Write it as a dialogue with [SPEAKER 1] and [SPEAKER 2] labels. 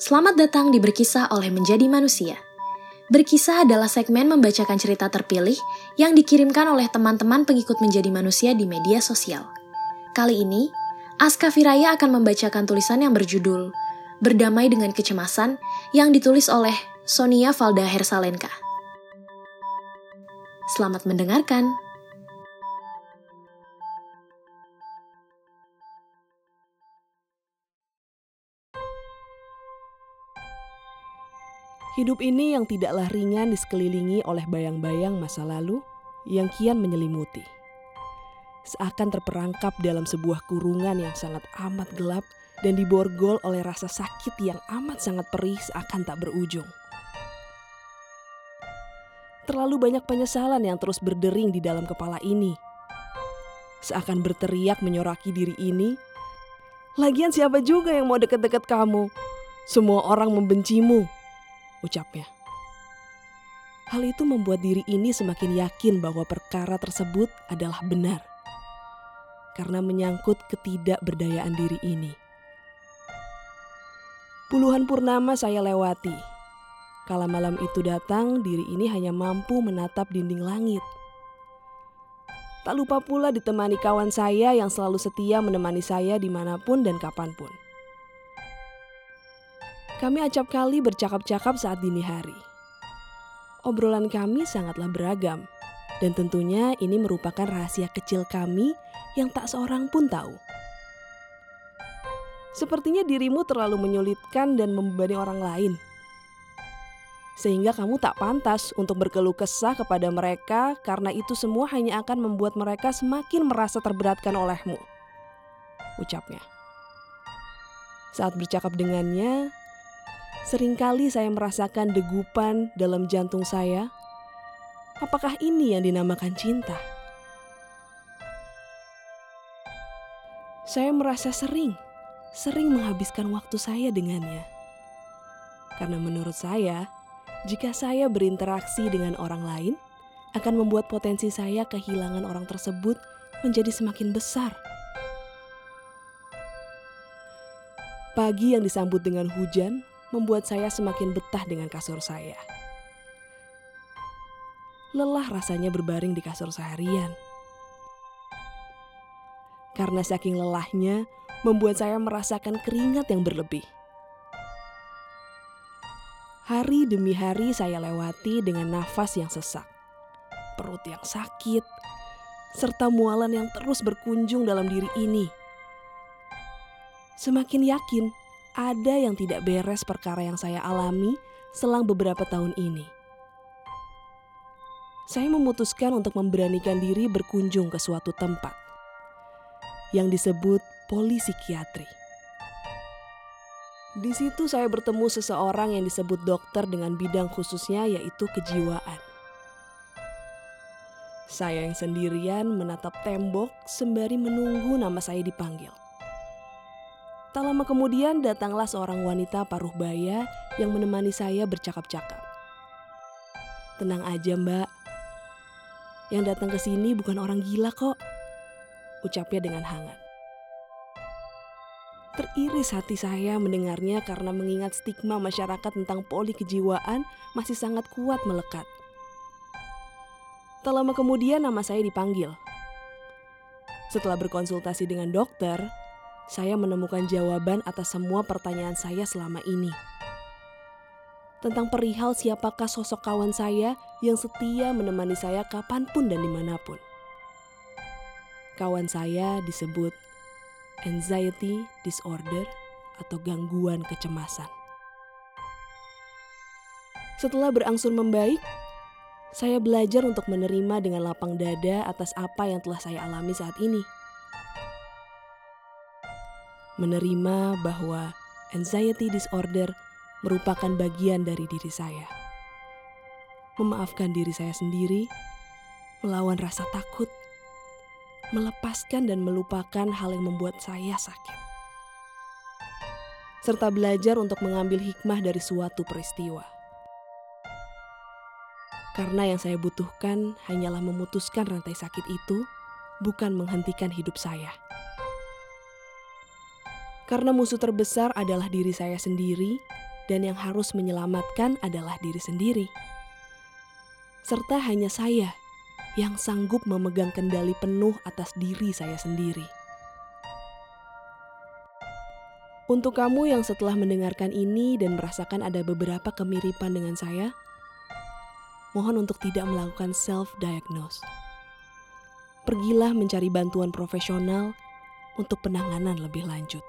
[SPEAKER 1] Selamat datang di Berkisah oleh Menjadi Manusia. Berkisah adalah segmen membacakan cerita terpilih yang dikirimkan oleh teman-teman pengikut Menjadi Manusia di media sosial. Kali ini, Aska Firaya akan membacakan tulisan yang berjudul Berdamai dengan Kecemasan yang ditulis oleh Sonia Valda Hersalenka. Selamat mendengarkan.
[SPEAKER 2] Hidup ini yang tidaklah ringan disekelilingi oleh bayang-bayang masa lalu yang kian menyelimuti. Seakan terperangkap dalam sebuah kurungan yang sangat amat gelap dan diborgol oleh rasa sakit yang amat sangat perih seakan tak berujung. Terlalu banyak penyesalan yang terus berdering di dalam kepala ini. Seakan berteriak menyoraki diri ini, Lagian siapa juga yang mau deket-deket kamu? Semua orang membencimu, ucapnya. Hal itu membuat diri ini semakin yakin bahwa perkara tersebut adalah benar. Karena menyangkut ketidakberdayaan diri ini. Puluhan purnama saya lewati. Kala malam itu datang, diri ini hanya mampu menatap dinding langit. Tak lupa pula ditemani kawan saya yang selalu setia menemani saya di mana pun dan kapan pun. Kami acap kali bercakap-cakap saat dini hari. Obrolan kami sangatlah beragam, dan tentunya ini merupakan rahasia kecil kami yang tak seorang pun tahu. Sepertinya dirimu terlalu menyulitkan dan membebani orang lain sehingga kamu tak pantas untuk berkeluh kesah kepada mereka karena itu semua hanya akan membuat mereka semakin merasa terberatkan olehmu. Ucapnya. Saat bercakap dengannya, sering kali saya merasakan degupan dalam jantung saya. Apakah ini yang dinamakan cinta? Saya merasa sering, sering menghabiskan waktu saya dengannya. Karena menurut saya, jika saya berinteraksi dengan orang lain, akan membuat potensi saya kehilangan orang tersebut menjadi semakin besar. Pagi yang disambut dengan hujan membuat saya semakin betah dengan kasur saya. Lelah rasanya berbaring di kasur seharian. Karena saking lelahnya, membuat saya merasakan keringat yang berlebih. Hari demi hari saya lewati dengan nafas yang sesak, perut yang sakit, serta mualan yang terus berkunjung dalam diri ini. Semakin yakin ada yang tidak beres perkara yang saya alami selang beberapa tahun ini. Saya memutuskan untuk memberanikan diri berkunjung ke suatu tempat yang disebut polisikiatri. Di situ saya bertemu seseorang yang disebut dokter dengan bidang khususnya yaitu kejiwaan. Saya yang sendirian menatap tembok sembari menunggu nama saya dipanggil. Tak lama kemudian datanglah seorang wanita paruh baya yang menemani saya bercakap-cakap. Tenang aja mbak, yang datang ke sini bukan orang gila kok, ucapnya dengan hangat. Teriris hati saya mendengarnya karena mengingat stigma masyarakat tentang poli kejiwaan masih sangat kuat melekat. Tak lama kemudian nama saya dipanggil. Setelah berkonsultasi dengan dokter, saya menemukan jawaban atas semua pertanyaan saya selama ini. Tentang perihal siapakah sosok kawan saya yang setia menemani saya kapan pun dan di mana pun. Kawan saya disebut anxiety disorder atau gangguan kecemasan. Setelah berangsur membaik, saya belajar untuk menerima dengan lapang dada atas apa yang telah saya alami saat ini. Menerima bahwa anxiety disorder merupakan bagian dari diri saya. Memaafkan diri saya sendiri, melawan rasa takut, melepaskan dan melupakan hal yang membuat saya sakit. Serta belajar untuk mengambil hikmah dari suatu peristiwa. Karena yang saya butuhkan hanyalah memutuskan rantai sakit itu, bukan menghentikan hidup saya. Karena musuh terbesar adalah diri saya sendiri, dan yang harus menyelamatkan adalah diri sendiri. Serta hanya saya yang sanggup memegang kendali penuh atas diri saya sendiri. Untuk kamu yang setelah mendengarkan ini dan merasakan ada beberapa kemiripan dengan saya, mohon untuk tidak melakukan self-diagnose. Pergilah mencari bantuan profesional untuk penanganan lebih lanjut.